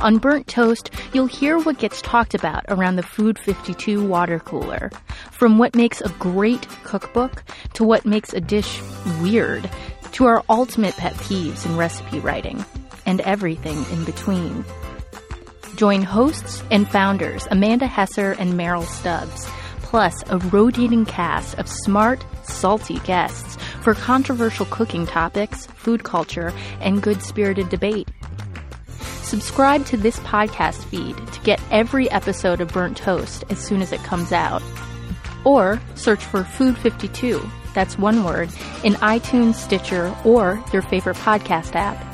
On Burnt Toast, you'll hear what gets talked about around the Food 52 water cooler. From what makes a great cookbook to what makes a dish weird to our ultimate pet peeves in recipe writing and everything in between. Join hosts and founders Amanda Hesser and Merrill Stubbs, plus a rotating cast of smart, salty guests for controversial cooking topics, food culture, and good spirited debate. Subscribe to this podcast feed to get every episode of Burnt Toast as soon as it comes out. Or search for Food 52, that's one word, in iTunes, Stitcher, or your favorite podcast app.